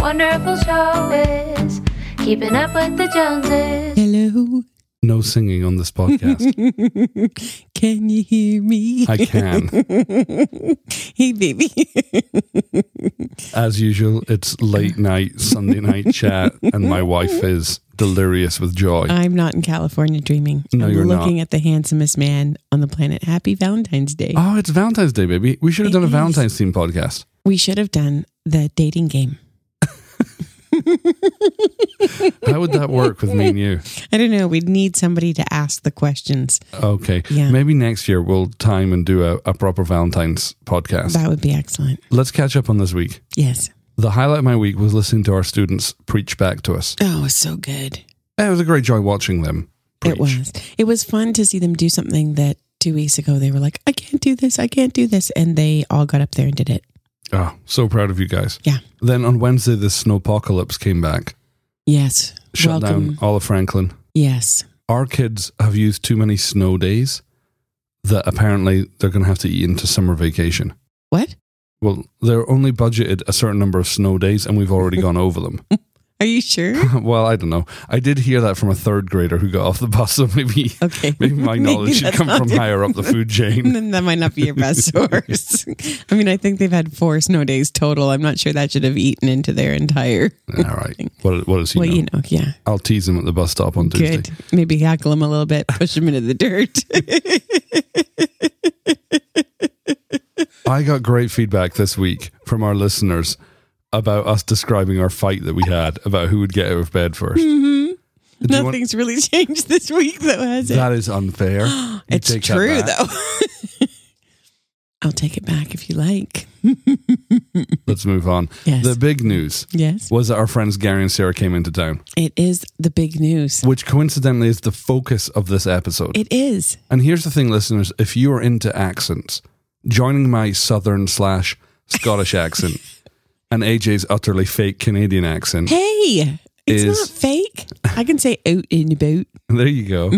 wonderful show is Keeping Up with the Joneses. Hello. No singing on this podcast. Can you hear me? I can. hey, baby. As usual, it's late night, Sunday night chat, and my wife is delirious with joy. I'm not in California dreaming. No, I'm you're not. looking at the handsomest man on the planet. Happy Valentine's Day. Oh, it's Valentine's Day, baby. We should have It done a is. Valentine's theme podcast. We should have done the dating game. How would that work with me and you? I don't know. We'd need somebody to ask the questions. Okay. Yeah. Maybe next year we'll time and do a, a proper Valentine's podcast. That would be excellent. Let's catch up on this week. Yes. The highlight of my week was listening to our students preach back to us. Oh, it was so good. It was a great joy watching them. Preach. It was. It was fun to see them do something that two weeks ago they were like, I can't do this. I can't do this. And they all got up there and did it. Oh, so proud of you guys. Yeah. Then on Wednesday, the snowpocalypse came back, Yes. shut Welcome. down all of Franklin. Yes. Our kids have used too many snow days that apparently they're going to have to eat into summer vacation. What? Well, they're only budgeted a certain number of snow days, and we've already gone over them. Are you sure? well, I don't know. I did hear that from a third grader who got off the bus, so maybe Okay. maybe my knowledge should come from higher up the food chain. Then that might not be your best source. I mean, I think they've had four snow days total. I'm not sure that should have eaten into their entire. All right. What, what does he well, know? you know, yeah. I'll tease him at the bus stop on Tuesday. Good. Maybe hackle him a little bit, push him into the dirt. I got great feedback this week from our listeners about us describing our fight that we had about who would get out of bed 1st Mm-hmm. You want- Nothing's really changed this week, though, has it? that is unfair. It's true, though. I'll take it back if you like. Let's move on. Yes. The big news yes. was that our friends Gary and Sarah came into town, It is the big news. which coincidentally is the focus of this episode. It is. and here's the thing, listeners: if you are into accents, joining my southern slash Scottish accent and AJ's utterly fake Canadian accent, Hey, it's Is- not fake. I can say out and about. there you go.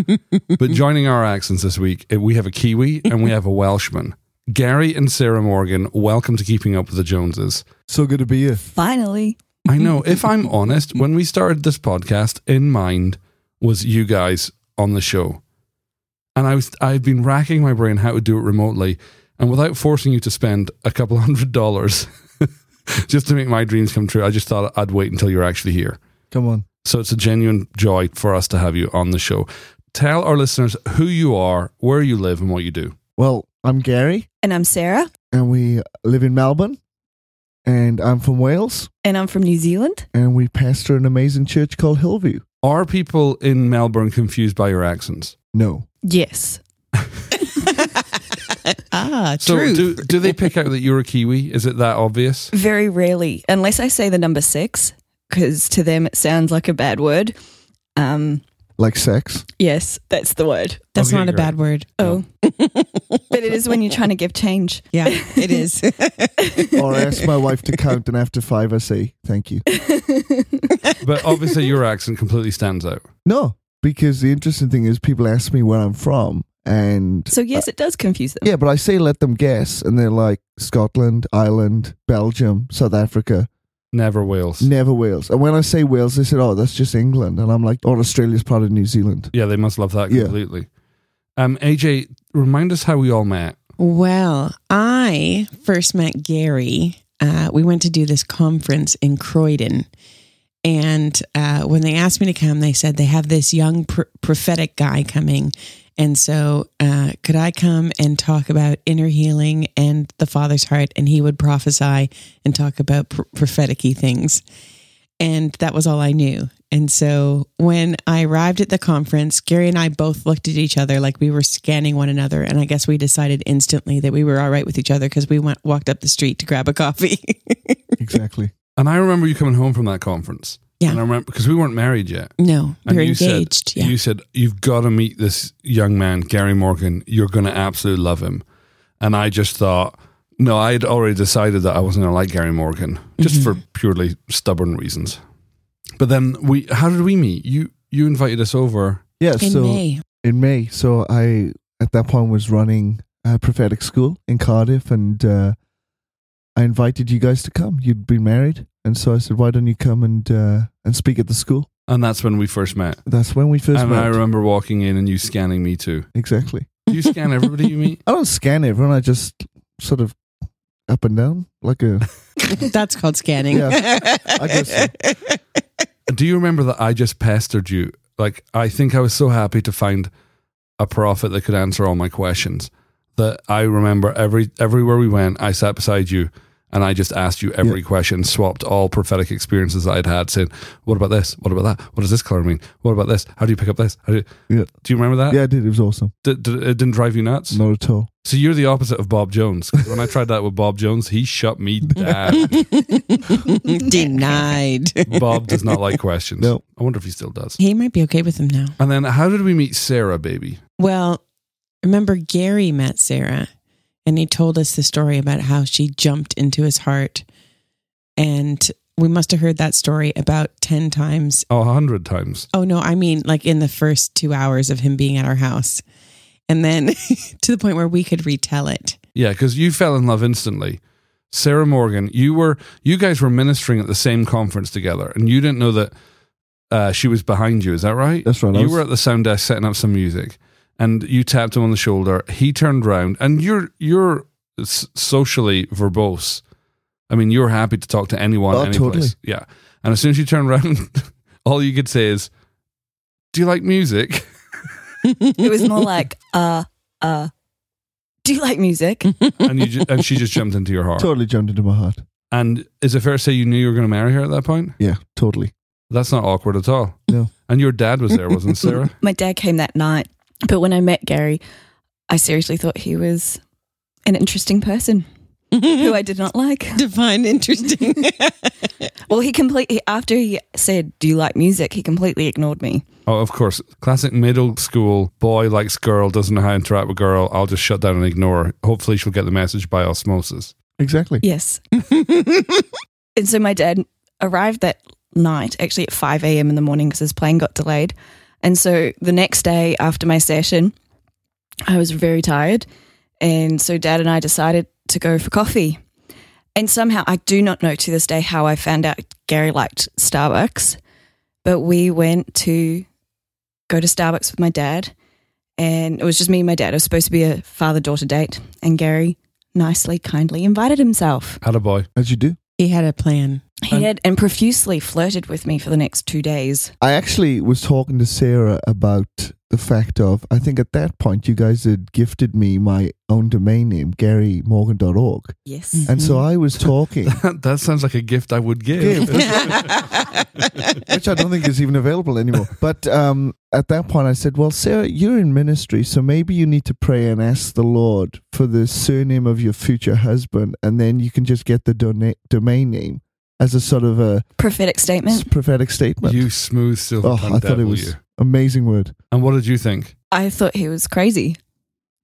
but joining our accents this week, eh, we have a Kiwi and we have a Welshman. Gary and Sarah Morgan, welcome to Keeping Up with the Joneses. So good to be here. Finally. I know, if I'm honest, when we started this podcast, in mind was you guys on the show. And I was I've been racking my brain how to do it remotely and without forcing you to spend a couple hundred dollars just to make my dreams come true, I just thought I'd wait until you're actually here. Come on. So it's a genuine joy for us to have you on the show. Tell our listeners who you are, where you live, and what you do. Well, I'm Gary, And I'm Sarah. and we live in Melbourne, and I'm from Wales, And I'm from New Zealand. and we pastor an amazing church called Hillview. Are people in Melbourne confused by your accents? No. Yes. ah, So true. do do they pick out that you're a Kiwi? Is it that obvious? Very rarely, unless I say the number six, because to them it sounds like a bad word. Um, Like sex. yes, that's the word. That's Okay, not a great. bad word. Oh. but it is when you're trying to give change. Yeah, it is. or I ask my wife to count, and after five, I say, thank you. But obviously your accent completely stands out. No, because the interesting thing is people ask me where I'm from, and So, yes, it does confuse them. yeah, but I say let them guess, and they're like Scotland, Ireland, Belgium, South Africa, Never Wales. never Wales. And when I say Wales, they said, oh, that's just England. And I'm like, oh, Australia's part of New Zealand. Yeah, they must love that Yeah. completely. Um, AJ, remind us how we all met. well, I first met Gary. Uh, we went to do this conference in Croydon. And uh, when they asked me to come, they said they have this young pr- prophetic guy coming. And so, uh, could I come and talk about inner healing and the Father's heart? And he would prophesy and talk about pr- prophetic things. And that was all I knew. And so when I arrived at the conference, Gary and I both looked at each other like we were scanning one another. And I guess we decided instantly that we were all right with each other because we went walked up the street to grab a coffee. Exactly. And I remember you coming home from that conference. Yeah. And I remember because we weren't married yet. no, we And were you engaged. Said, yeah. You said, You've got to meet this young man, Gary Morgan. You're going to absolutely love him. And I just thought, no, I had already decided that I wasn't going to like Gary Morgan just Mhm. for purely stubborn reasons. But then we, how did we meet? You, you invited us over. Yeah, in so May. in May. So I, at that point, was running a prophetic school in Cardiff, and uh, I invited you guys to come. You'd been married, And so I said, why don't you come and uh, and speak at the school? And that's when we first met. That's when we first and met. I remember walking in and you scanning me too. exactly. Do you scan everybody you meet? I don't scan everyone. I just sort of up and down like a. That's called scanning. Yeah, I guess so. Do you remember that I just pestered you? Like, I think I was so happy to find a prophet that could answer all my questions that I remember every everywhere we went, I sat beside you and I just asked you every question, swapped all prophetic experiences I'd had, saying, "What about this? What about that? What does this color mean? What about this? How do you pick up this? How do you, Yeah. do you remember that? Yeah, I did. It was awesome. Did, did, it didn't drive you nuts? Not at all. So you're the opposite of Bob Jones. When I tried that with Bob Jones, he shut me down. Denied. Bob does not like questions. No. I wonder if he still does. He might be okay with them now. And then, how did we meet Sarah, baby? Well, remember Gary met Sarah and he told us the story about how she jumped into his heart. And we must have heard that story about 10 times. Oh, a hundred times. Oh, no, I mean, like in the first two hours of him being at our house. And then to the point where we could retell it. Yeah, because you fell in love instantly. Sarah Morgan, you were you guys were ministering at the same conference together, and you didn't know that uh, she was behind you. Is that right? That's right. You was- were at the sound desk setting up some music, and you tapped him on the shoulder. He turned around, and you're you're socially verbose. I mean, you're happy to talk to anyone, Oh, any totally. place. Yeah, and as soon as you turn around, all you could say is, "Do you like music?" It was more like, uh, uh, do you like music? and you ju- and she just jumped into your heart. Totally jumped into my heart. And is it fair to say you knew you were going to marry her at that point? Yeah, totally. That's not awkward at all. No. And your dad was there, wasn't Sarah? My dad came that night, but when I met Gary, I seriously thought he was an interesting person who I did not like. Define interesting. Well, he completely, after he said, Do you like music? He completely ignored me. oh, of course. Classic middle school boy likes girl, doesn't know how to interact with girl. I'll just shut down and ignore her. Hopefully, she'll get the message by osmosis. Exactly. Yes. and so my dad arrived that night, actually at 5 a.m. in the morning because his plane got delayed. And so the next day after my session, I was very tired. And so dad and I decided to go for coffee. And somehow, I do not know to this day how I found out Gary liked Starbucks, but we went to go to Starbucks with my dad. And it was just me and my dad. It was supposed to be a father daughter date. And Gary nicely, kindly invited himself. Had a boy. How'd you do. he had a plan. He And- had and profusely flirted with me for the next two days. I actually was talking to Sarah about the fact of, I think at that point you guys had gifted me my own domain name, garymorgan.org. Yes. And so I was talking, that sounds like a gift I would give. which I don't think is even available anymore. But um, at that point I said, Well, Sarah, you're in ministry, so maybe you need to pray and ask the Lord for the surname of your future husband, and then you can just get the dona- domain name as a sort of a Prophetic statement. prophetic statement. you smooth silver oh, I thought it was you. amazing word. And what did you think? I thought he was crazy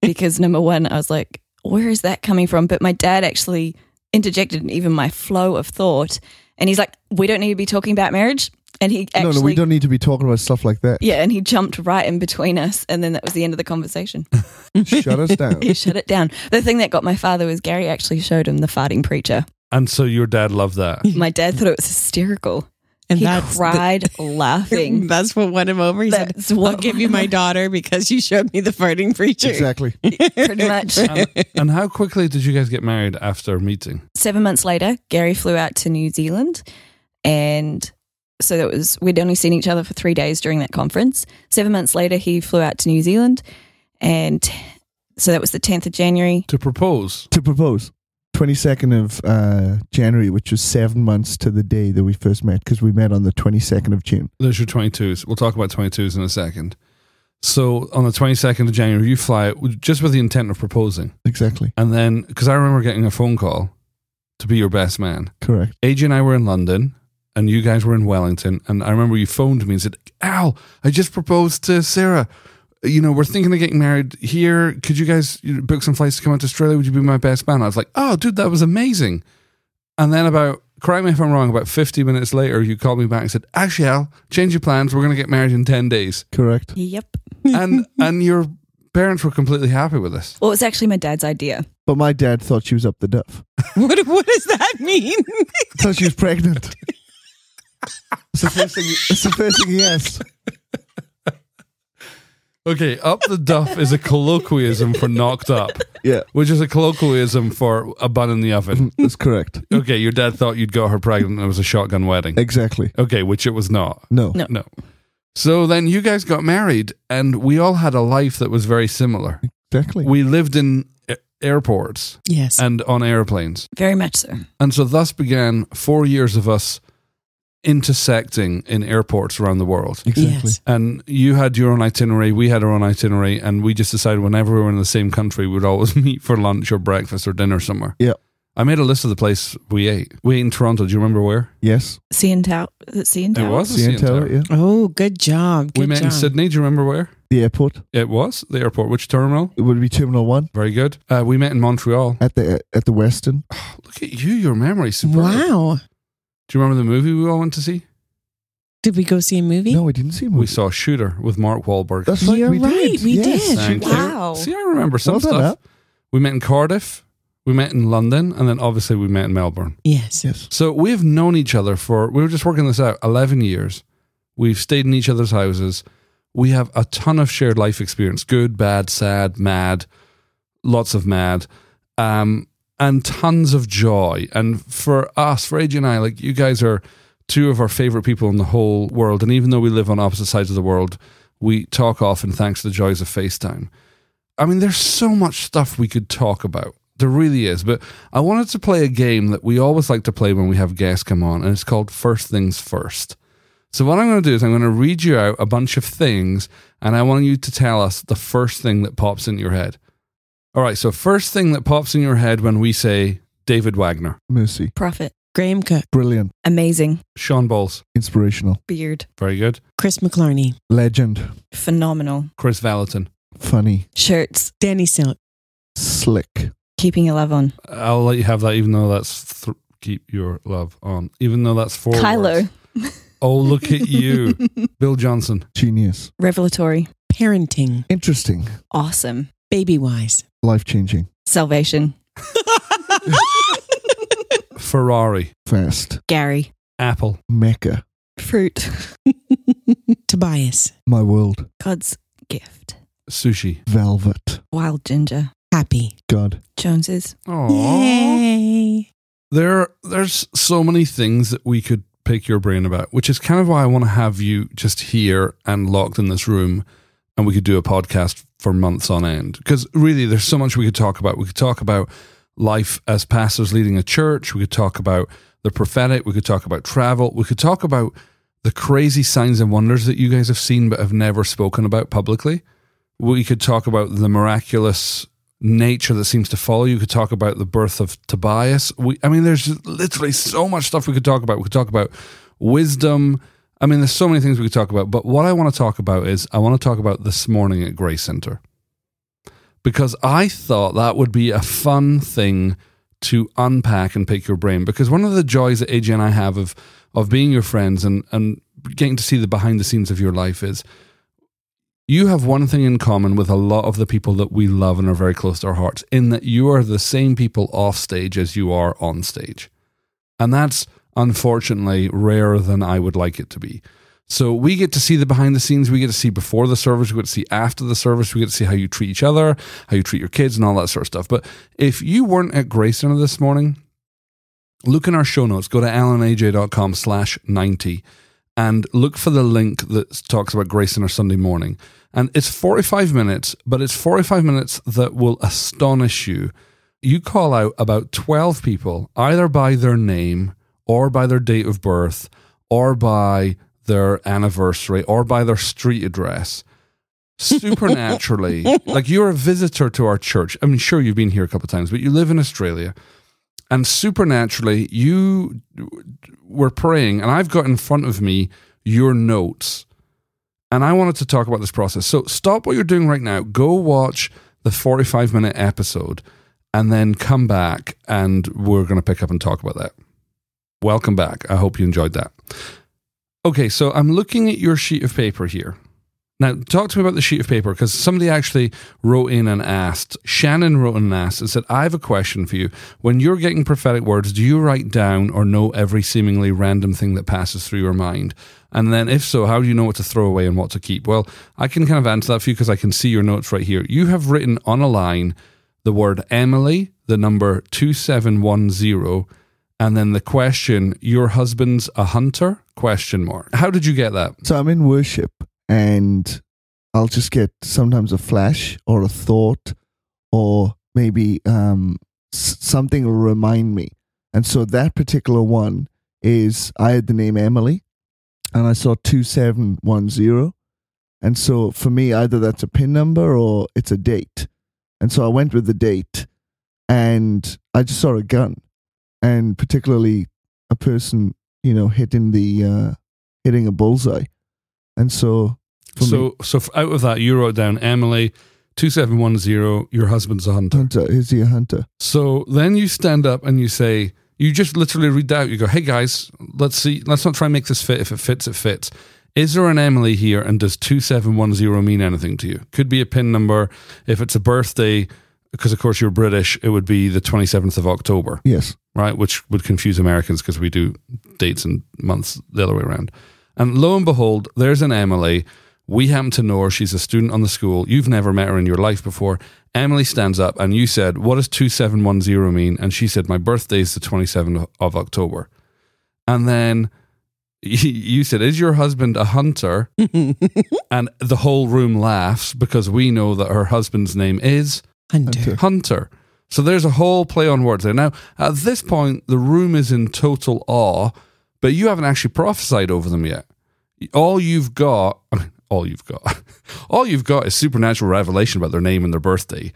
because number one, I was like, where is that coming from? But my dad actually interjected in even my flow of thought. And he's like, we don't need to be talking about marriage. And he actually, no, no, we don't need to be talking about stuff like that. yeah, and he jumped right in between us. And then that was the end of the conversation. Shut us down. he shut it down. The thing that got my father was Gary actually showed him the farting preacher. And so your dad loved that. My dad thought it was hysterical. And he that's the- cried laughing. That's what won him over. He That's said, what I'll give you my daughter because you showed me the farting preacher. Exactly. Pretty much. and, and how quickly did you guys get married after meeting? seven months later, Gary flew out to New Zealand. And so that was, we'd only seen each other for three days during that conference. Seven months later, he flew out to New Zealand. And so that was the 10th of January. To propose? to propose. 22nd of uh, January, which was seven months to the day that we first met, because we met on the 22nd of June. There's your 22s. We'll talk about 22s in a second. So on the 22nd of January, you fly just with the intent of proposing. Exactly. And then, because I remember getting a phone call to be your best man. Correct. AJ and I were in London, and you guys were in Wellington. And I remember you phoned me and said, Al, I just proposed to Sarah. You know, we're thinking of getting married here. Could you guys you know, book some flights to come out to Australia? Would you be my best man? I was like, oh, dude, that was amazing. And then about, correct me if I'm wrong, about 50 minutes later, you called me back and said, actually, Al, change your plans. We're going to get married in 10 days. Correct. Yep. And and your parents were completely happy with this. Well, it was actually my dad's idea. But my dad thought she was up the duff. What, what does that mean? thought she was pregnant. it's the first thing. It's the first thing he asked. Okay, up the duff is a colloquialism for knocked up, Yeah, which is a colloquialism for a bun in the oven. that's correct. Okay, your dad thought you'd got her pregnant and it was a shotgun wedding. Exactly. Okay, which it was not. No. No. No. So then you guys got married and we all had a life that was very similar. Exactly. We lived in airports yes. and on airplanes. Very much so. And so thus began four years of us intersecting in airports around the world. exactly. Yes. And you had your own itinerary, we had our own itinerary, and we just decided whenever we were in the same country, we'd always meet for lunch or breakfast or dinner somewhere. Yeah. I made a list of the place we ate. We ate in Toronto. Do you remember where? Yes. CN Tower. Is it CN Tower? It was the CN CN Tower. Tower. Yeah. Oh, good job. Good we met job. in Sydney. Do you remember where? The airport. It was the airport. Which terminal? It would be Terminal One Very good. Uh, we met in Montreal. at the at the Westin. Look at you, your memory. Superb. Wow. Do you remember the movie we all went to see? Did we go see a movie? No, we didn't see a movie. We saw Shooter with Mark Wahlberg. That's right. You're we right, did. we yes. did. Thank you. Wow. See, I remember some Well done, stuff. We met in Cardiff. We met in London, and then obviously we met in Melbourne. Yes. Yes. So we've known each other for, we were just working this out, 11 years. We've stayed in each other's houses. We have a ton of shared life experience good, bad, sad, mad, lots of mad, um, and tons of joy. And for us, for AJ and I, like you guys are two of our favorite people in the whole world. And even though we live on opposite sides of the world, we talk often thanks to the joys of FaceTime. I mean, there's so much stuff we could talk about. There really is. But I wanted to play a game that we always like to play when we have guests come on, and it's called First Things First. So, what I'm going to do is I'm going to read you out a bunch of things, and I want you to tell us the first thing that pops into your head. All right. So, first thing that pops in your head when we say David Wagner, Mercy. Prophet. Graham Cooke, Brilliant. Amazing. Shawn Bolz, Inspirational. Beard. very good. Chris McClarney, Legend. Phenomenal. Kris Vallotton. Funny. Shirts. Danny Silk, Slick. Keeping your love on. I'll let you have that, even though that's th- keep your love on, even though that's four. Kylo. Oh, look at you, Bill Johnson. Genius. Revelatory. Parenting, Interesting. Awesome. Baby Wise, Life changing. Salvation. Ferrari, Fast. Gary. Apple, Mecca. Fruit. Tobias, My world. God's gift. sushi. Velvet. Wild ginger. Happy. God. Joneses. Aww. Yay. There, there's so many things that we could pick your brain about, which is kind of why I want to have you just here and locked in this room, and we could do a podcast for months on end. Because really, there's so much we could talk about. We could talk about life as pastors leading a church. We could talk about the prophetic. We could talk about travel. We could talk about the crazy signs and wonders that you guys have seen but have never spoken about publicly. We could talk about the miraculous nature that seems to follow. You could talk about the birth of Tobias. We, I mean, there's literally so much stuff we could talk about. We could talk about wisdom. I mean, there's so many things we could talk about. But what I want to talk about is I want to talk about this morning at Grace Center because I thought that would be a fun thing to unpack and pick your brain. Because one of the joys that AJ and I have of of being your friends and and getting to see the behind the scenes of your life is you have one thing in common with a lot of the people that we love and are very close to our hearts in that you are the same people off stage as you are on stage. And that's unfortunately rarer than I would like it to be. So we get to see the behind the scenes. We get to see before the service. We get to see after the service. We get to see how you treat each other, how you treat your kids, and all that sort of stuff. But if you weren't at Grace Center this morning, look in our show notes. Go to alanaj.com slash 90 and look for the link that talks about Grace Center Sunday morning. And it's 45 minutes, but it's 45 minutes that will astonish you. You call out about 12 people, either by their name or by their date of birth or by their anniversary or by their street address. Supernaturally, like you're a visitor to our church. I mean, sure, you've been here a couple of times, but you live in Australia. And supernaturally, you were praying, and I've got in front of me your notes. And I wanted to talk about this process. So stop what you're doing right now. Go watch the 45 minute episode and then come back and we're going to pick up and talk about that. Welcome back. I hope you enjoyed that. Okay, so I'm looking at your sheet of paper here. Now, talk to me about the sheet of paper because somebody actually wrote in and asked. Shannon wrote in and asked and said, I have a question for you. When you're getting prophetic words, do you write down or know every seemingly random thing that passes through your mind? And then, if so, how do you know what to throw away and what to keep? Well, I can kind of answer that for you because I can see your notes right here. You have written on a line the word Emily, the number 2710, and then the question, your husband's a hunter? Question mark. How did you get that? So I'm in worship and I'll just get sometimes a flash or a thought or maybe um, something will remind me. And so that particular one is I had the name Emily and I saw 2710. And so for me, either that's a pin number or it's a date. And so I went with the date and I just saw a gun and particularly a person, you know, hitting the, uh, hitting a bullseye. And so so, me, so out of that, you wrote down Emily, 2710, your husband's a hunter. hunter, is he a hunter? So then you stand up and you say, you just literally read out, you go, hey guys, let's see, let's not try and make this fit. If it fits, it fits. Is there an Emily here and does 2710 mean anything to you? Could be a pin number. If it's a birthday, because of course you're British, it would be the 27th of October, Yes. Right? Which would confuse Americans because we do dates and months the other way around. And lo and behold, there's an Emily. We happen to know her. She's a student on the school. You've never met her in your life before. Emily stands up and you said, What does 2710 mean? And she said, My birthday is the 27th of October. And then you said, Is your husband a hunter? and the whole room laughs because we know that her husband's name is Hunter. Hunter. So there's a whole play on words there. Now, at this point, the room is in total awe, but you haven't actually prophesied over them yet. All you've got, I mean, all you've got, all you've got is supernatural revelation about their name and their birthday.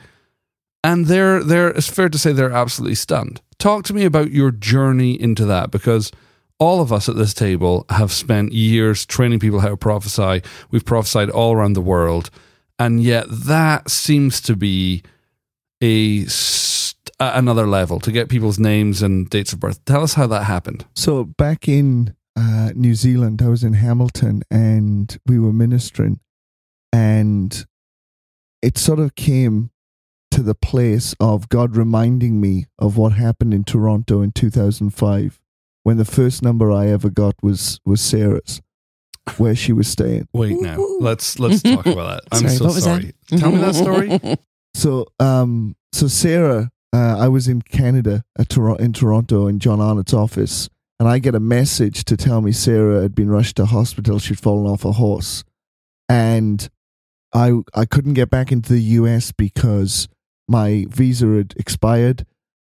And they're, they're, it's fair to say they're absolutely stunned. Talk to me about your journey into that because all of us at this table have spent years training people how to prophesy. We've prophesied all around the world. And yet that seems to be a st- another level to get people's names and dates of birth. Tell us how that happened. So back in uh, New Zealand, I was in Hamilton and we were ministering, and it sort of came to the place of God reminding me of what happened in Toronto in 2005 when the first number I ever got was was Sarah's, where she was staying. Wait now. Let's let's talk about that. I'm Sorry, so what that? sorry. Tell me that story. So, um, so Sarah, uh, I was in Canada at Tor- in Toronto in John Arnott's office, and I get a message to tell me Sarah had been rushed to hospital. She'd fallen off a horse, and I I couldn't get back into the U.S. because my visa had expired.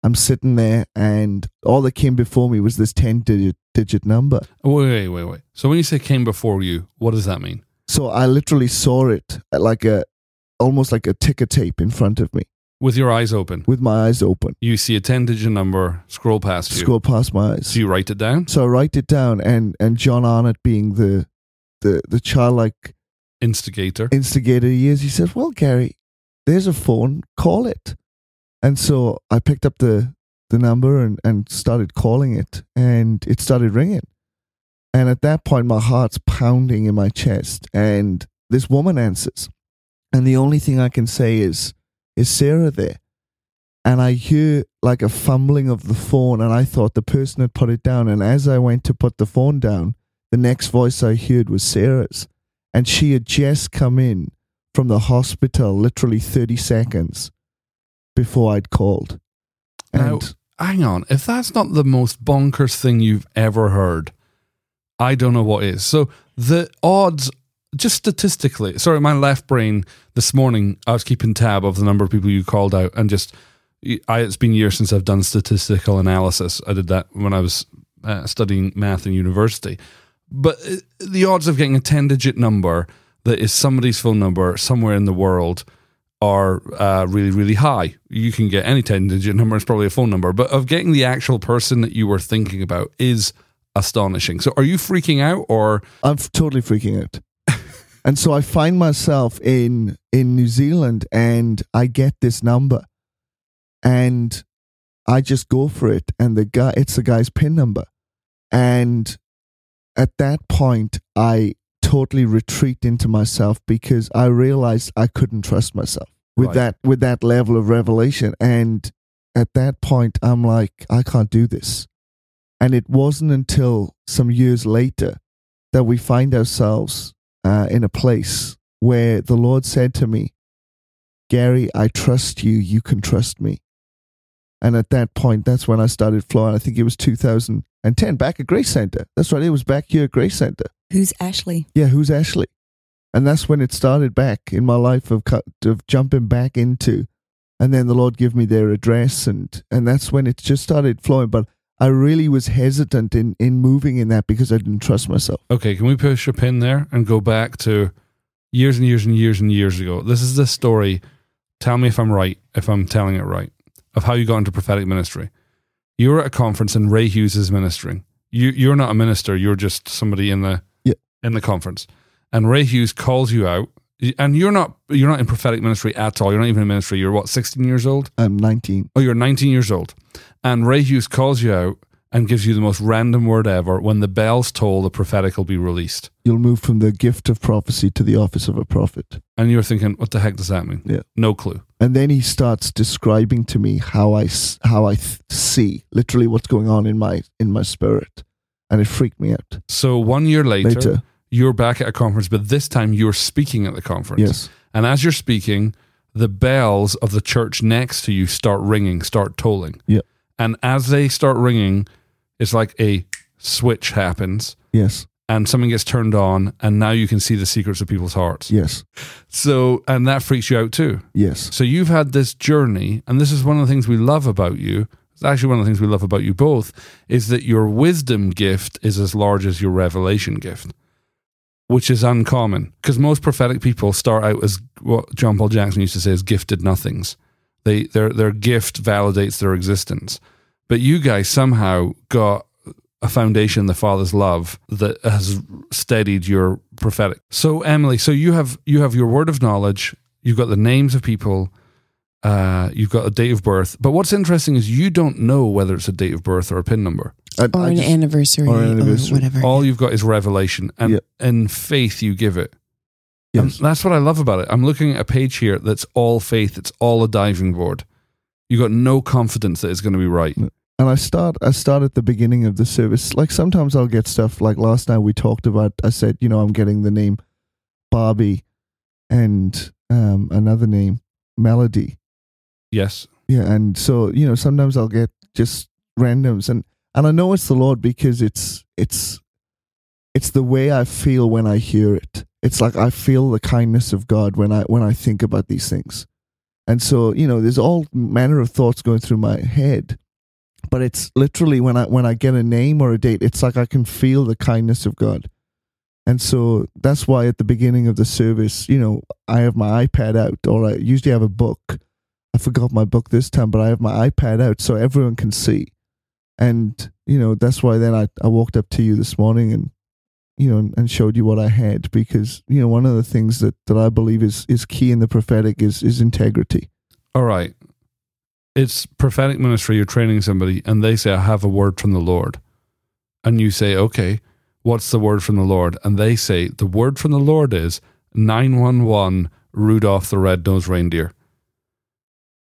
I'm sitting there, and all that came before me was this ten digit digit number. Wait, wait, wait, wait. So when you say came before you, what does that mean? So I literally saw it like a almost like a ticker tape in front of me With your eyes open, with my eyes open. you see a ten digit number scroll past you. Scroll past my eyes. So you write it down. So I write it down, and and John Arnott, being the the the childlike Instigator. instigator he is, he says, "Well, Gary, there's a phone. Call it." And so I picked up the the number and and started calling it, and it started ringing. And at that point, my heart's pounding in my chest, and this woman answers, and the only thing I can say is, "Is Sarah there?" and I hear like a fumbling of the phone, and I thought the person had put it down. And as I went to put the phone down, the next voice I heard was Sarah's, and she had just come in from the hospital, literally thirty seconds before I'd called. Now- And Hang on. If that's not the most bonkers thing you've ever heard, I don't know what is. So the odds, just statistically, sorry, my left brain this morning, I was keeping tab of the number of people you called out and just, I, it's been years since I've done statistical analysis. I did that when I was uh, studying math in university. But uh, the odds of getting a 10 digit number that is somebody's phone number somewhere in the world are uh, really, really high. You can get any 10 digit number, it's probably a phone number, but of getting the actual person that you were thinking about is astonishing. So are you freaking out or I'm totally freaking out. And so I find myself in in New Zealand, and I get this number, and I just go for it, and the guy, it's the guy's pin number, and at that point, I totally retreat into myself because I realized I couldn't trust myself with Right. that with that level of revelation. And at that point, I'm like, I can't do this. And it wasn't until some years later that we find ourselves uh, in a place where the Lord said to me, Gary, I trust you. You can trust me. And at that point, that's when I started flying. I think it was 2010, back at Grace Center. That's right. It was back here at Grace Center. Who's Ashley? Yeah, who's Ashley? And that's when it started back in my life of of jumping back into, and then the Lord gave me their address, and and that's when it just started flowing. But I really was hesitant in in moving in that because I didn't trust myself. Okay, can we push a pin there and go back to years and years and years and years ago? This is the story. Tell me if I'm right, if I'm telling it right, of how you got into prophetic ministry. You were at a conference and Ray Hughes is ministering. You you're not a minister, you're just somebody in the Yeah. in the conference. And Ray Hughes calls you out. And you're not you're not in prophetic ministry at all. You're not even in ministry. You're what, 16 years old? I'm 19. Oh, you're 19 years old. And Ray Hughes calls you out and gives you the most random word ever. When the bells toll, the prophetic will be released. You'll move from the gift of prophecy to the office of a prophet. And you're thinking, what the heck does that mean? Yeah. No clue. And then he starts describing to me how I how I th- see literally what's going on in my in my spirit, and it freaked me out. So one year later, Later, you're back at a conference, but this time you're speaking at the conference. yes, And as you're speaking, the bells of the church next to you start ringing, start tolling. Yeah. And as they start ringing, it's like a switch happens yes, and something gets turned on, and now you can see the secrets of people's hearts. yes, So, and that freaks you out too. yes, So you've had this journey, and this is one of the things we love about you. It's actually one of the things we love about you both is that your wisdom gift is as large as your revelation gift, which is uncommon because most prophetic people start out as what John Paul Jackson used to say as gifted nothings. They their their gift validates their existence, but you guys somehow got a foundation the Father's love that has steadied your prophetic. So Emily, so you have you have your word of knowledge. You've got the names of people. Uh, you've got a date of birth. But what's interesting is you don't know whether it's a date of birth or a pin number. I, or I an just- anniversary or or, an anniversary. whatever. All you've got is revelation, and Yeah. in faith you give it. And yes, that's what I love about it. I'm looking at a page here that's all faith. It's all a diving board. You got no confidence that it's going to be right. and I start I start at the beginning of the service. Like sometimes I'll get stuff like last night we talked about. I said, you know, I'm getting the name Barbie and um, another name Melody. Yes. Yeah, and so you know, sometimes I'll get just randoms, and and I know it's the Lord because it's it's it's the way I feel when I hear it. It's like I feel the kindness of God when I when I think about these things, and so you know, there's all manner of thoughts going through my head, but it's literally when I when I get a name or a date, it's like I can feel the kindness of God. And so that's why at the beginning of the service, you know, I have my iPad out, or I usually have a book. I forgot my book this time, but I have my iPad out so everyone can see. And, you know, that's why then I, I walked up to you this morning and, you know, and, showed you what I had because, you know, one of the things that, that I believe is, is key in the prophetic is, is integrity. All right. It's prophetic ministry. You're training somebody, and they say, I have a word from the Lord. And you say, Okay, what's the word from the Lord? And they say, The word from the Lord is 911 Rudolph the Red-Nosed Reindeer.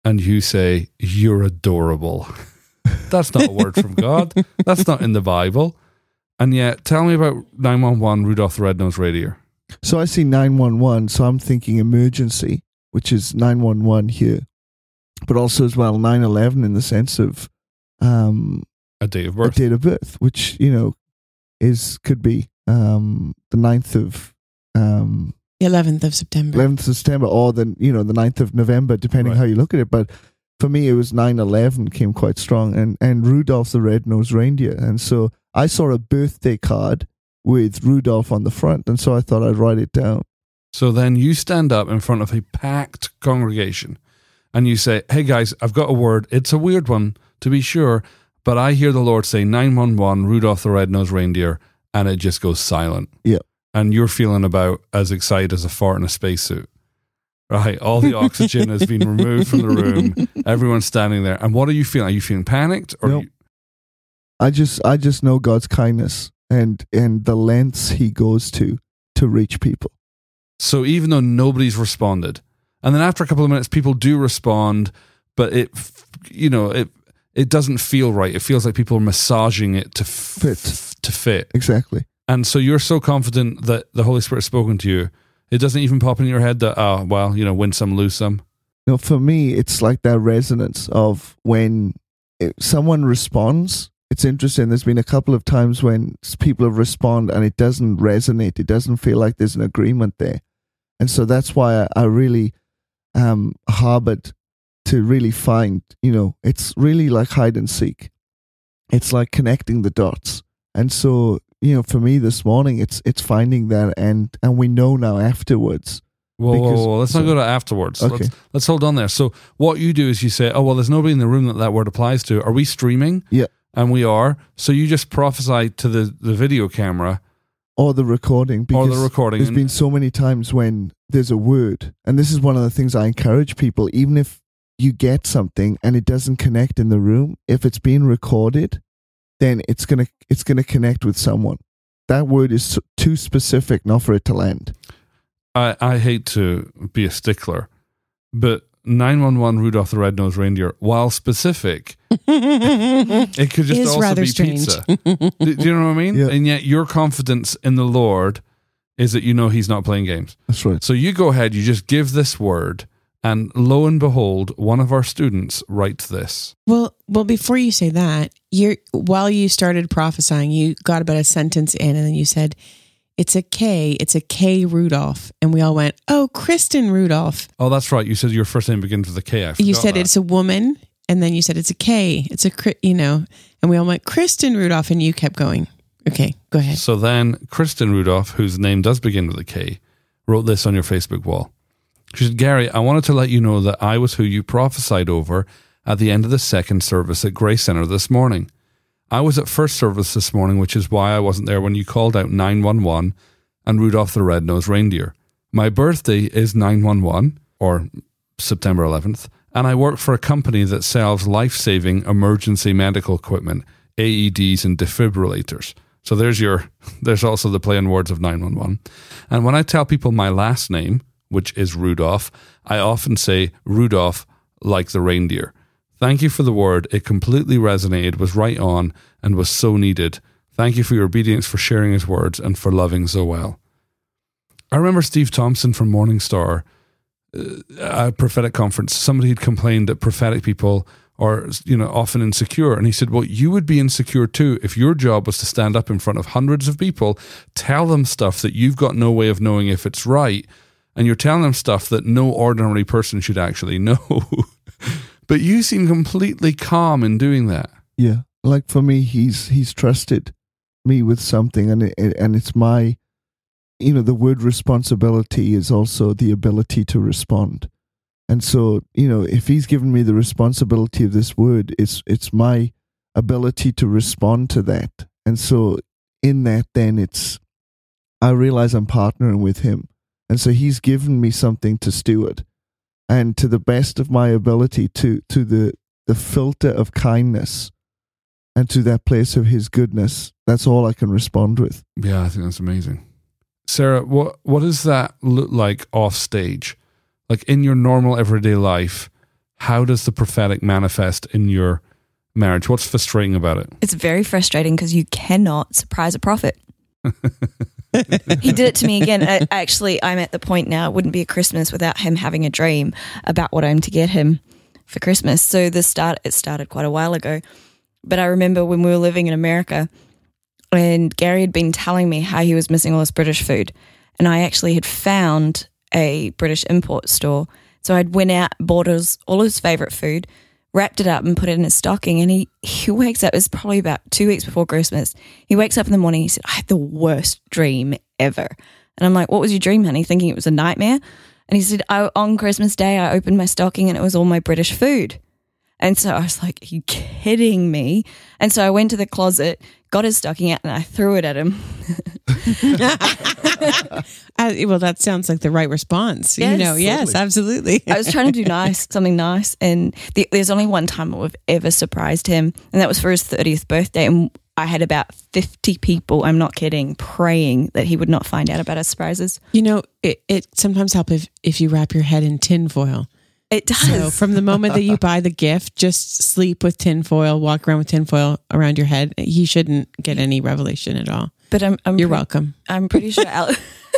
And you say, You're adorable. That's not a word from God. That's not in the Bible. And yet, tell me about 911 Rudolph the Red-Nosed Reindeer. So I see 911, so I'm thinking emergency, which is 911 here, but also as well 911 in the sense of um, A date of birth. a date of birth, which, you know, is could be um, the 9th of um, 11th of September. 11th of September or the you know the 9th of November, depending Right. how you look at it. But for me, it was 9/11 came quite strong, and and Rudolph the Red-Nosed Reindeer, and so I saw a birthday card with Rudolph on the front, and so I thought I'd write it down. So then you stand up in front of a packed congregation and you say, Hey guys, I've got a word. It's a weird one, to be sure, but I hear the Lord say 911, Rudolph the Red-Nosed Reindeer, and it just goes silent. Yeah. And you're feeling about as excited as a fart in a spacesuit. Right. All the oxygen has been removed from the room. Everyone's standing there. And what are you feeling? Are you feeling panicked? Or Nope. you, I just I just know God's kindness and and the lengths He goes to to reach people. So even though nobody's responded, and then after a couple of minutes, people do respond, but it, you know, it it doesn't feel right. It feels like people are massaging it to f- Fit. to fit. Exactly. And so you're so confident that the Holy Spirit has spoken to you, it doesn't even pop in your head that oh well, you know, win some, lose some. Know, for me, it's like that resonance of when it, someone responds. It's interesting. There's been a couple of times when people have responded and it doesn't resonate. It doesn't feel like there's an agreement there, and so that's why I, I really um, harbored to really find. You know, it's really like hide and seek. It's like connecting the dots, and so you know, for me this morning, it's it's finding that, and and we know now afterwards. Whoa, whoa, Because- whoa, let's not go to afterwards. Okay. Let's, let's hold on there. So what you do is you say, oh well, there's nobody in the room that that word applies to. Are we streaming? Yeah. And we are. So you just prophesy to the the video camera or the recording or because the recording. there's been so many times when there's a word and this is one of the things i encourage people even if you get something and it doesn't connect in the room if it's being recorded then it's going to it's to connect with someone that word is too specific not for it to land I, I hate to be a stickler, but 911 Rudolph the Red-Nosed Reindeer, while specific, it could just Is also rather be strange. pizza. do, do you know what I mean? Yeah. And yet your confidence in the Lord is that you know he's not playing games. that's right So you go ahead, you just give this word, and lo and behold, one of our students writes this. Well, well, before you say that, you're while you started prophesying, you got about a sentence in, and then you said, "It's a K. It's a K Rudolph," and we all went, "Oh, Kristen Rudolph." Oh, that's right. You said your first name begins with a K. I you said that. it's a woman, and then you said it's a K. It's a you know, and we all went Kristen Rudolph, and you kept going. Okay, go ahead. So then, Kristen Rudolph, whose name does begin with a K, wrote this on your Facebook wall. She said, Gary, I wanted to let you know that I was who you prophesied over at the end of the second service at Grace Center this morning. I was at first service this morning, which is why I wasn't there when you called out 911 and Rudolph the Red-Nosed Reindeer. My birthday is 911, or September 11th, and I work for a company that sells life-saving emergency medical equipment, AEDs and defibrillators. So there's your there's also the play on words of 911. And when I tell people my last name, which is Rudolph, I often say Rudolph like the reindeer. Thank you for the word. It completely resonated, was right on, and was so needed. Thank you for your obedience, for sharing his words, and for loving so well. I remember Steve Thompson from Morningstar, uh, a prophetic conference. Somebody had complained that prophetic people are, you know, often insecure, and he said, "Well, you would be insecure too if your job was to stand up in front of hundreds of people, tell them stuff that you've got no way of knowing if it's right, and you're telling them stuff that no ordinary person should actually know." But you seem completely calm in doing that. yeah. Like for me he's he's trusted me with something and it, and it's my you know the word responsibility is also the ability to respond. And so you know if he's given me the responsibility of this word it's it's my ability to respond to that. And so in that then it's i realize i'm partnering with him. And so he's given me something to steward and to the best of my ability to to the the filter of kindness and to that place of his goodness that's all i can respond with Yeah, I think that's amazing. Sarah, what what does that look like off stage? Like in your normal everyday life, how does the prophetic manifest in your marriage? What's frustrating about it? It's very frustrating because you cannot surprise a prophet. he did it to me again. I, actually, I'm at the point now, it wouldn't be a Christmas without him having a dream about what I'm to get him for Christmas. So the start, it started quite a while ago. But I remember when we were living in America and Gary had been telling me how he was missing all this British food. And I actually had found a British import store. So I'd went out, bought his, all his favorite food, wrapped it up and put it in his stocking. And he, he wakes up, it was probably about two weeks before Christmas. He wakes up in the morning, he said, I had the worst dream ever. And I'm like, what was your dream, honey? Thinking it was a nightmare. And he said, on Christmas Day, I opened my stocking and it was all my British food. And so I was like, Are you kidding me? And so I went to the closet, got his stocking out, and I threw it at him. Uh, well, that sounds like the right response. you know, yes, absolutely. I was trying to do nice, something nice. And the, there's only one time we've ever surprised him, and that was for his 30th birthday. And I had about 50 people, I'm not kidding, praying that he would not find out about our surprises. You know, it, it sometimes helps if, if you wrap your head in tinfoil. It does. So from the moment that you buy the gift, just sleep with tinfoil, walk around with tinfoil around your head. He shouldn't get any revelation at all. but I'm, I'm You're pre- welcome. I'm pretty sure Al-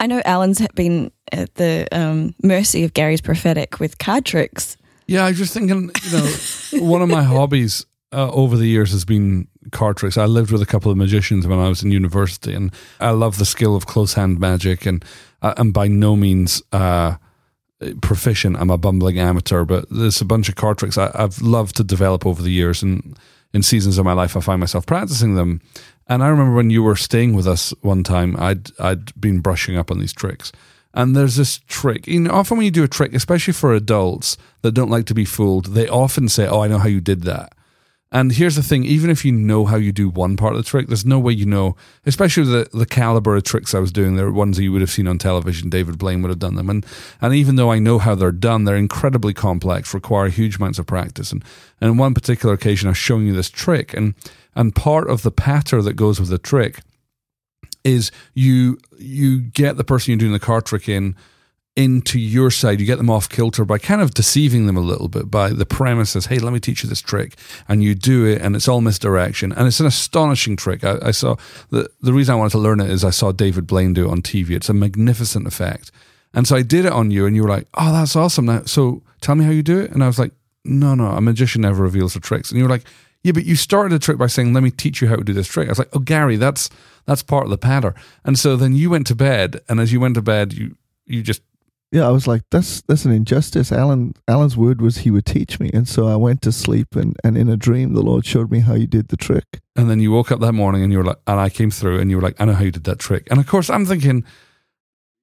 I know Alan's been at the um, mercy of Gary's prophetic with card tricks. Yeah, I was just thinking, you know, one of my hobbies uh, over the years has been card tricks. I lived with a couple of magicians when I was in university, and I love the skill of close hand magic. And uh, I'm by no means uh, proficient. I'm a bumbling amateur, but there's a bunch of card tricks I, I've loved to develop over the years. And in seasons of my life, I find myself practicing them. And I remember when you were staying with us one time, I'd I'd been brushing up on these tricks. And there's this trick. You know, often when you do a trick, especially for adults that don't like to be fooled, they often say, "Oh, I know how you did that." And here's the thing: even if you know how you do one part of the trick, there's no way you know. Especially the the caliber of tricks I was doing, they're ones that you would have seen on television. David Blaine would have done them, and and even though I know how they're done, they're incredibly complex, require huge amounts of practice. And and on one particular occasion, I was showing you this trick, and and part of the patter that goes with the trick is you you get the person you're doing the card trick in into your side. You get them off kilter by kind of deceiving them a little bit by the premises. Hey, let me teach you this trick, and you do it, and it's all misdirection, and it's an astonishing trick. I, I saw the the reason I wanted to learn it is I saw David Blaine do it on TV. It's a magnificent effect, and so I did it on you, and you were like, "Oh, that's awesome!" Now, so tell me how you do it, and I was like, "No, no, a magician never reveals the tricks," and you were like. Yeah, but you started the trick by saying, "Let me teach you how to do this trick." I was like, "Oh, Gary, that's that's part of the patter." And so then you went to bed, and as you went to bed, you you just Yeah, I was like, that's that's an injustice. Alan Alan's word was he would teach me, and so I went to sleep, and and in a dream, the Lord showed me how you did the trick. And then you woke up that morning and you were like, and I came through and you were like, I know how you did that trick. And of course, I'm thinking,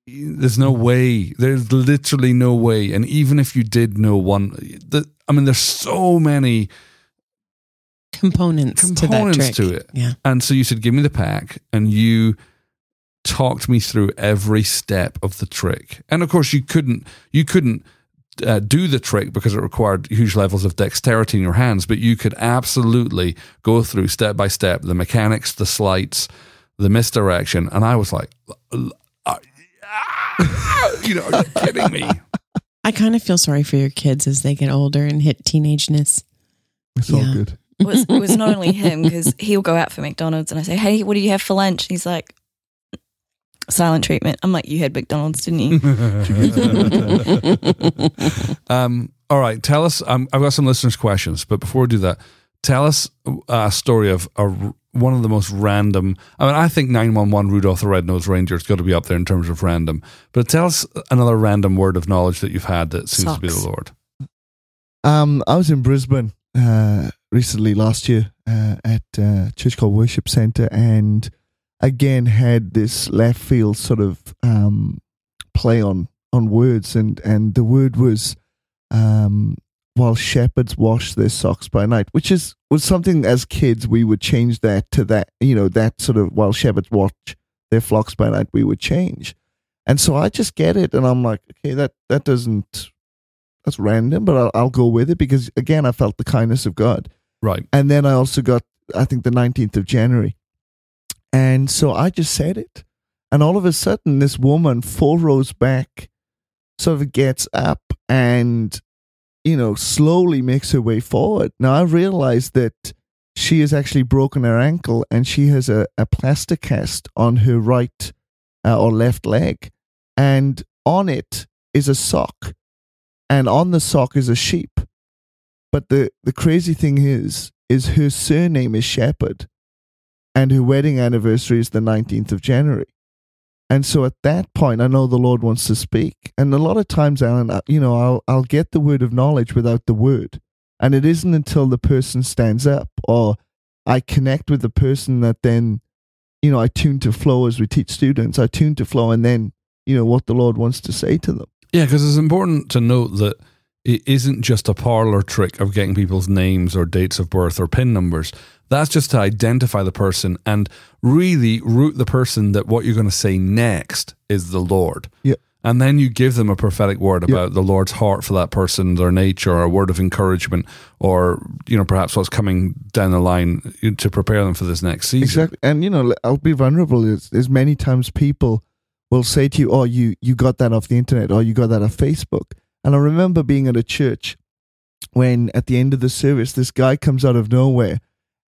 there's no way. There's literally no way. And even if you did know one, the, I mean, there's so many Components, components to that trick. to it. Yeah. And so you said, give me the pack. And you talked me through every step of the trick. And of course, you couldn't, you couldn't uh, do the trick because it required huge levels of dexterity in your hands, but you could absolutely go through step by step the mechanics, the sleights, the misdirection. And I was like, uh, you know, are you kidding me? I kind of feel sorry for your kids as they get older and hit teenageness. It's all Yeah. good. It was, it was not only him because he'll go out for McDonald's and I say, Hey, what do you have for lunch? He's like, Silent treatment. I'm like, You had McDonald's, didn't you? um, all right, tell us. Um, I've got some listeners' questions, but before we do that, tell us a story of a, one of the most random. I mean, I think 911 Rudolph the Red-Nosed Reindeer has got to be up there in terms of random. But tell us another random word of knowledge that you've had that seems to be the Lord. Um, I was in Brisbane uh, recently last year uh, at a church called Worship Centre, and again had this left field sort of um, play on on words, and and the word was um, while shepherds wash their socks by night, which is was something as kids we would change that to that you know that sort of while shepherds watch their flocks by night we would change, and so I just get it, and I'm like, okay, that that doesn't that's random, but I'll, I'll go with it because again, I felt the kindness of God. Right. And then I also got, I think, the 19th of January. And so I just said it. And all of a sudden, this woman, four rows back, sort of gets up and, you know, slowly makes her way forward. Now, I realized that she has actually broken her ankle and she has a, a plaster cast on her right uh, or left leg. And on it is a sock. And on the sock is a sheep. But the, the crazy thing is, is her surname is Shepherd, and her wedding anniversary is the 19th of January. And so at that point, I know the Lord wants to speak. And a lot of times, Alan, you know, I'll, I'll get the word of knowledge without the word. And it isn't until the person stands up or I connect with the person that then, you know, I tune to flow as we teach students. I tune to flow and then, you know, what the Lord wants to say to them. Yeah, because it's important to note that it isn't just a parlor trick of getting people's names or dates of birth or PIN numbers. That's just to identify the person and really root the person that what you're going to say next is the Lord. Yeah. And then you give them a prophetic word Yeah. about the Lord's heart for that person, their nature, or a word of encouragement, or you know perhaps what's coming down the line to prepare them for this next season. Exactly. And you know, I'll be vulnerable. There's many times people will say to you, "Oh, you you got that off the internet, or you got that off Facebook." And I remember being at a church when, at the end of the service, this guy comes out of nowhere,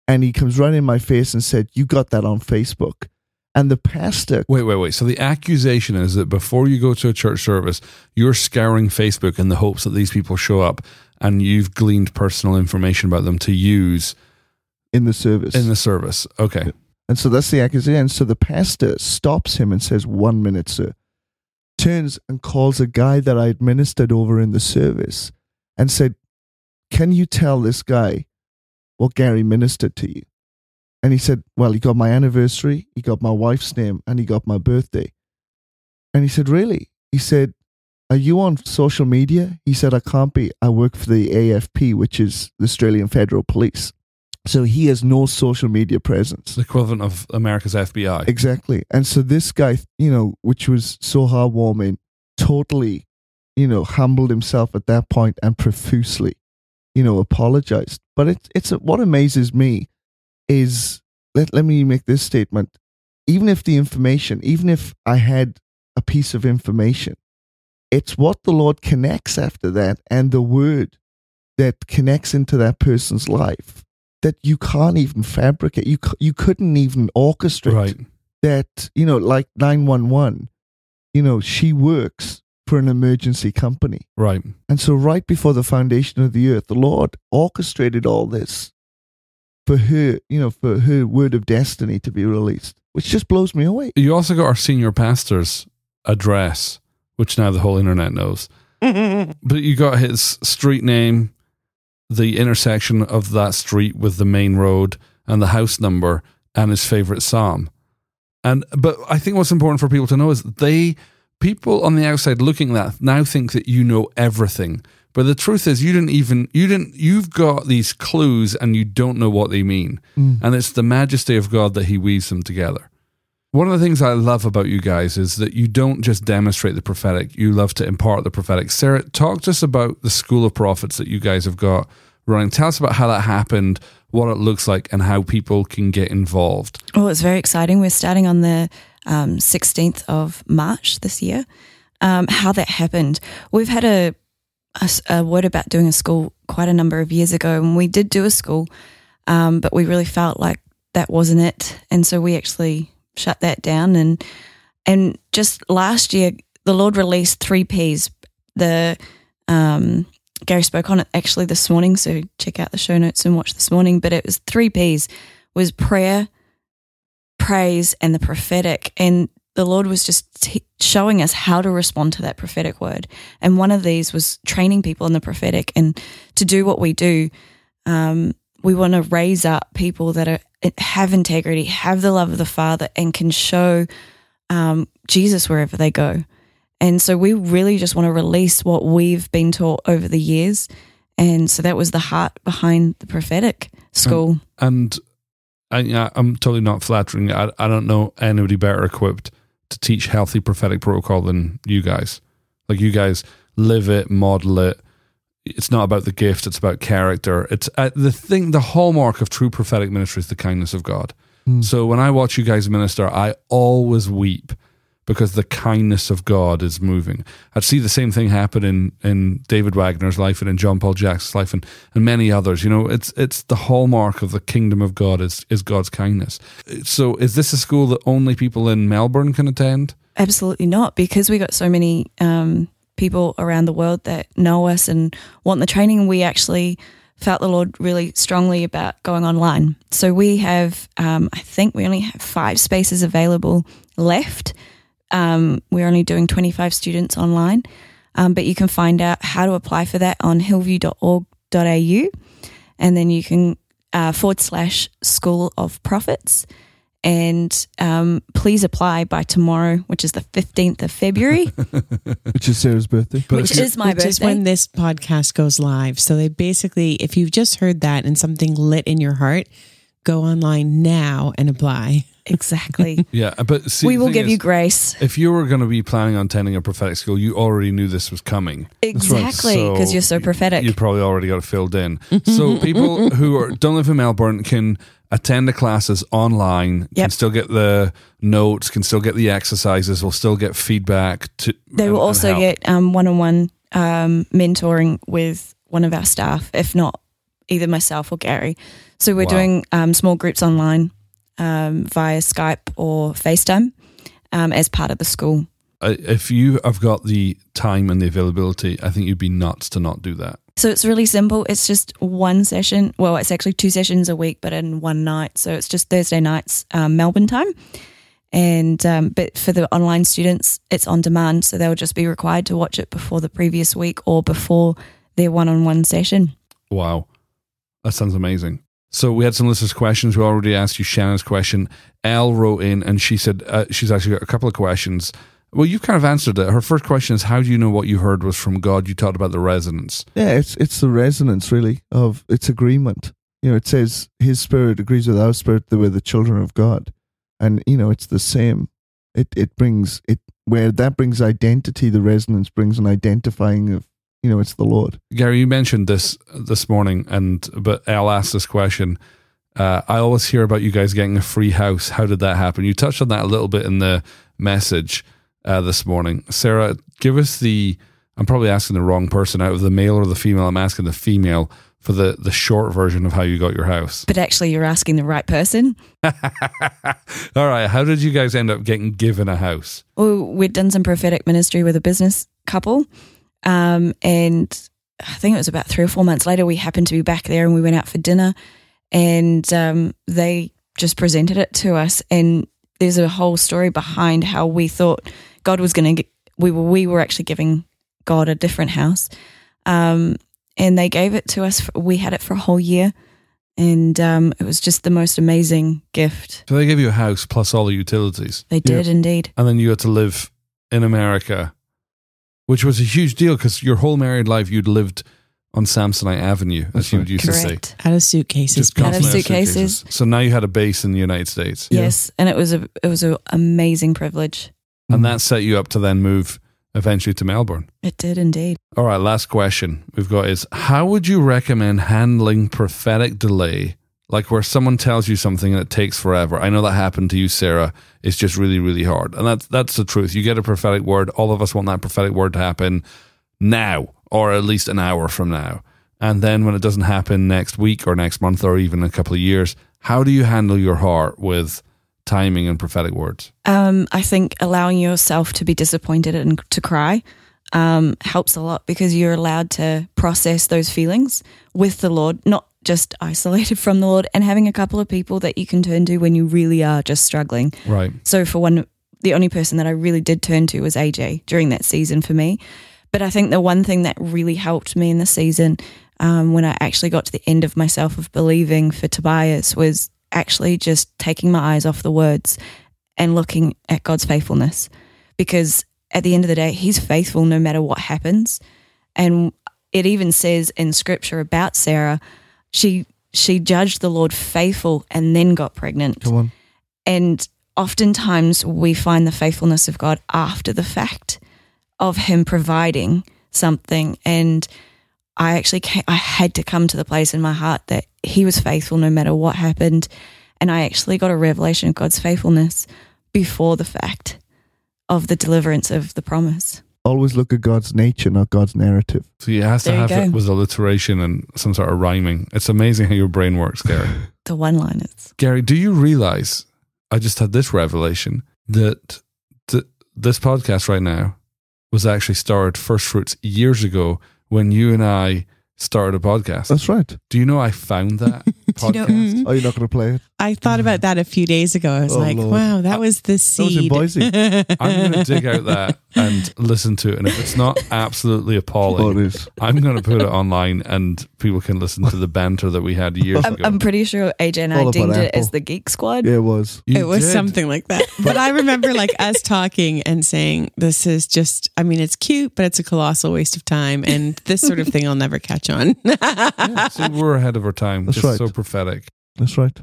and he comes right in my face and said, "You got that on Facebook." And the pastor, Wait, wait, wait. So the accusation is that before you go to a church service, you're scouring Facebook in the hopes that these people show up and you've gleaned personal information about them to use in the service, in the service. Okay. And so that's the accusation. And so the pastor stops him and says, One minute, sir. Turns and calls a guy that I administered over in the service and said, Can you tell this guy what Gary ministered to you? And he said, Well, he got my anniversary, he got my wife's name, and he got my birthday. And he said, Really? He said, Are you on social media? He said, I can't be. I work for the AFP, which is the Australian Federal Police. So he has no social media presence. The equivalent of America's FBI. Exactly. And so this guy, you know, which was so heartwarming, totally, you know, humbled himself at that point and profusely, you know, apologized. But it, it's what amazes me is let, let me make this statement. Even if the information, even if I had a piece of information, it's what the Lord connects after that and the word that connects into that person's life that you can't even fabricate. You, you couldn't even orchestrate Right. that you know like 911 you know she works for an emergency company Right. and so right before the foundation of the earth the lord orchestrated all this for her you know for her word of destiny to be released which just blows me away You also got our senior pastor's address, which now the whole internet knows. But you got his street name, the intersection of that street with the main road, and the house number, and his favorite psalm. And but I think what's important for people to know is they people on the outside looking at that now think that you know everything. But the truth is you didn't even you didn't you've got these clues and you don't know what they mean. Mm. And it's the majesty of God that he weaves them together. One of the things I love about you guys is that you don't just demonstrate the prophetic, you love to impart the prophetic. Sarah, talk to us about the School of Prophets that you guys have got running. Tell us about how that happened, what it looks like, and how people can get involved. Oh, it's very exciting. We're starting on the um, 16th of March this year. Um, how that happened, we've had a word about doing a school quite a number of years ago, and we did do a school, um, but we really felt like that wasn't it, and so we actually shut that down. and And just last year, the Lord released three P's. The um, Gary spoke on it actually this morning, so check out the show notes and watch this morning. But it was three P's: was prayer, praise, and the prophetic. And the Lord was just t- showing us how to respond to that prophetic word. And one of these was training people in the prophetic. And to do what we do, um, we want to raise up people that are have integrity, have the love of the Father, and can show um, Jesus wherever they go. And so we really just want to release what we've been taught over the years. And so that was the heart behind the prophetic school. And I, I'm totally not flattering. I, I don't know anybody better equipped to teach healthy prophetic protocol than you guys. Like you guys live it, model it. It's not about the gift; it's about character. It's uh, the thing. The hallmark of true prophetic ministry is the kindness of God. So when I watch you guys minister, I always weep because the kindness of God is moving. I'd see the same thing happen in, in David Wagner's life and in John Paul Jackson's life and, and many others. You know, it's it's the hallmark of the kingdom of God is is God's kindness. So is this a school that only people in Melbourne can attend? Absolutely not, because we got so many um, people around the world that know us and want the training. We actually felt the Lord really strongly about going online. So we have, um, I think we only have five spaces available left. Um, we're only doing 25 students online, um, but you can find out how to apply for that on hillview.org.au and then you can uh, forward slash School of Prophets. And um, please apply by tomorrow, which is the 15th of February, which is Sarah's birthday. But which is my birthday, Which birthday. is when this podcast goes live. So they basically, if you've just heard that and something lit in your heart, go online now and apply. Exactly. Yeah, but see, we will give is, you grace. If you were going to be planning on attending a prophetic school, you already knew this was coming. Exactly, because So you're so prophetic. You probably already got it filled in. So people who are, don't live in Melbourne can attend the classes online, can still get the notes, can still get the exercises, will still get feedback. To They will and also help. get um, one-on-one um, mentoring with one of our staff, if not either myself or Gary. So we're Wow. doing um, small groups online um, via Skype or FaceTime um, as part of the school. If you have got the time and the availability, I think you'd be nuts to not do that. So it's really simple. It's just one session. Well, it's actually two sessions a week, but in one night. So it's just Thursday nights, um, Melbourne time. And um, but for the online students, it's on demand, so they'll just be required to watch it before the previous week or before their one-on-one session. Wow. That sounds amazing. So we had some listeners' questions. We already asked you Shannon's question. Elle wrote in and she said uh, she's actually got a couple of questions. Well, you've kind of answered it. Her first question is How do you know what you heard was from God? You talked about the resonance. Yeah, it's it's the resonance really of its agreement. You know, it says His Spirit agrees with our spirit that we're the children of God, and you know it's the same. It it brings it where that brings identity. The resonance brings an identifying of you know it's the Lord. Gary, you mentioned this this morning, and but I'll ask this question. Uh, I always hear about you guys getting a free house. How did that happen? You touched on that a little bit in the message uh, this morning. Sarah, give us the. I'm probably asking the wrong person out of the male or the female. I'm asking the female for the the short version of how you got your house. But actually, you're asking the right person. All right, how did you guys end up getting given a house? Well, we'd done some prophetic ministry with a business couple, um, and I think it was about three or four months later. We happened to be back there, and we went out for dinner, and um, they just presented it to us. And there's a whole story behind how we thought God was going to. We were we were actually giving God a different house, um, and they gave it to us. For, we had it for a whole year, and um, it was just the most amazing gift. So they gave you a house plus all the utilities, They did indeed. and then you had to live in America, which was a huge deal because your whole married life you'd lived on Samsonite Avenue, as That's you right. used to say. Out of suitcases. Just Out of constantly suitcases. So now you had a base in the United States, Yes, and it was a it was an amazing privilege. and that set you up to then move eventually to Melbourne. It did indeed. All right, last question we've got is how would you recommend handling prophetic delay? Like where someone tells you something and it takes forever. I know that happened to you, Sarah. It's just really, really hard. And that's that's the truth. You get a prophetic word, all of us want that prophetic word to happen now, or at least an hour from now. And then when it doesn't happen next week or next month or even a couple of years, how do you handle your heart with timing and prophetic words? Um, I think allowing yourself to be disappointed and to cry um, helps a lot because you're allowed to process those feelings with the Lord, not just isolated from the Lord, and having a couple of people that you can turn to when you really are just struggling. Right. So for one, the only person that I really did turn to was AJ during that season for me. But I think the one thing that really helped me in the season, um, when I actually got to the end of myself of believing for Tobias, was actually just taking my eyes off the words and looking at God's faithfulness. Because at the end of the day, He's faithful no matter what happens. And it even says in Scripture about Sarah, she she judged the Lord faithful and then got pregnant. Come on. And oftentimes we find the faithfulness of God after the fact of Him providing something. And I actually came, I had to come to the place in my heart that He was faithful no matter what happened. And I actually got a revelation of God's faithfulness before the fact of the deliverance of the promise. Always look at God's nature, not God's narrative. So you has to There have it go. with alliteration and some sort of rhyming. It's amazing how your brain works, Gary. The one liners. Gary, do you realize I just had this revelation that th- this podcast right now was actually started first fruits years ago when you and I started a podcast. That's right. do you know I found that you know- podcast? Oh, you're not going to play it? I thought about that a few days ago. I was Oh, like, Lord. wow, that was the was in seed. Boise. I'm going to dig out that and listen to it. And if it's not absolutely appalling. I'm going to put it online and people can listen to the banter that we had years I'm, ago. I'm pretty sure AJ and All I about deemed it as the Geek Squad. Yeah, it was. You it was did. something like that. But I remember like us talking and saying, this is just, I mean, it's cute, but it's a colossal waste of time. And this sort of thing I'll never catch on. Yeah, see, we're ahead of our time. That's just right. so prophetic. That's right.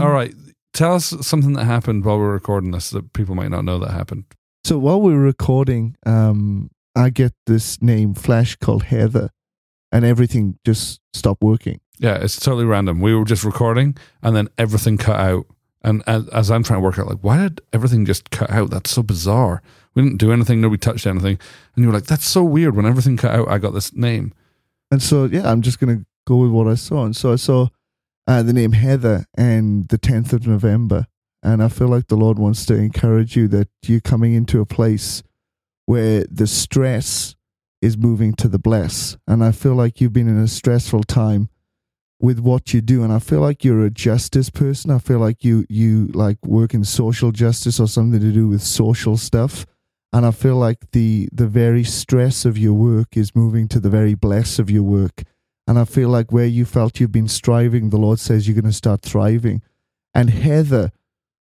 All right. Tell us something that happened while we are recording this that people might not know that happened. So while we were recording, um, I get this name flash called Heather, and everything just stopped working. Yeah, it's totally random. We were just recording and then everything cut out. And as, as I'm trying to work out, like, why did everything just cut out? That's so bizarre. We didn't do anything. Nobody touched anything. And you were like, that's so weird. When everything cut out, I got this name. And so, yeah, I'm just going to go with what I saw. And so I saw uh, the name Heather and the 10th of November. And I feel like the Lord wants to encourage you that you're coming into a place where the stress is moving to the bless. And I feel like you've been in a stressful time with what you do. And I feel like you're a justice person. I feel like you, you like work in social justice or something to do with social stuff. And I feel like the, the very stress of your work is moving to the very bless of your work. And I feel like where you felt you've been striving, the Lord says you're going to start thriving. And Heather,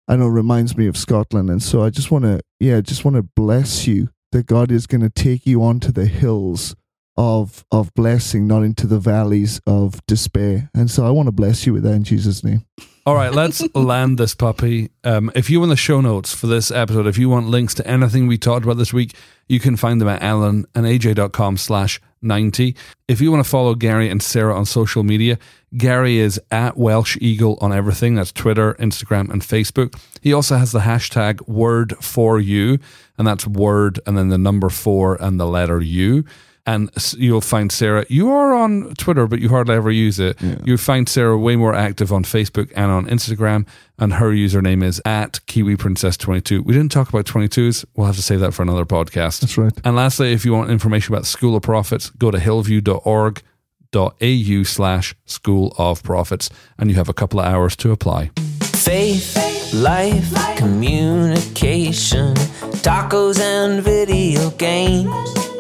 I know, reminds me of Scotland. And so I just want to, yeah, just want to bless you that God is going to take you onto the hills of of blessing, not into the valleys of despair. And so I want to bless you with that in Jesus' name. All right, let's land this puppy. Um, if you want the show notes for this episode, if you want links to anything we talked about this week, you can find them at alanandaj.com slash 90. If you want to follow Gary and Sarah on social media, Gary is at Welsh Eagle on everything. That's Twitter, Instagram, and Facebook. He also has the hashtag word for you, and that's word and then the number four and the letter U and you'll find Sarah. You are on Twitter, but you hardly ever use it. Yeah. You find Sarah way more active on Facebook and on Instagram, and her username is at Kiwi Princess 22. We didn't talk about 22s. We'll have to save that for another podcast. That's right. And lastly, if you want information about the School of Prophets, go to hillview.org.au slash School of Prophets, and you have a couple of hours to apply. Faith, life, communication, tacos and video games.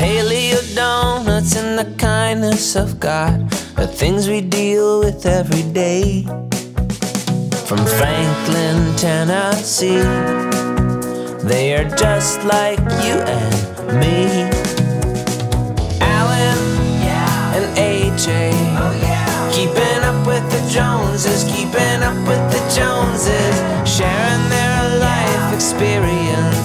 Paleo donuts and the kindness of God are things we deal with every day. From Franklin, Tennessee, they are just like you and me. Alan and AJ, keeping up with the Joneses, keeping up with the Joneses, sharing their life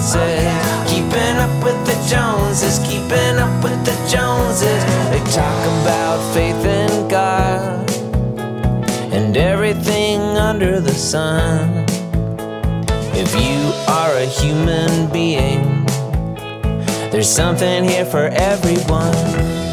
experiences. Keeping up with the Joneses, keeping up with the Joneses. They talk about faith in God and everything under the sun. If you are a human being, there's something here for everyone.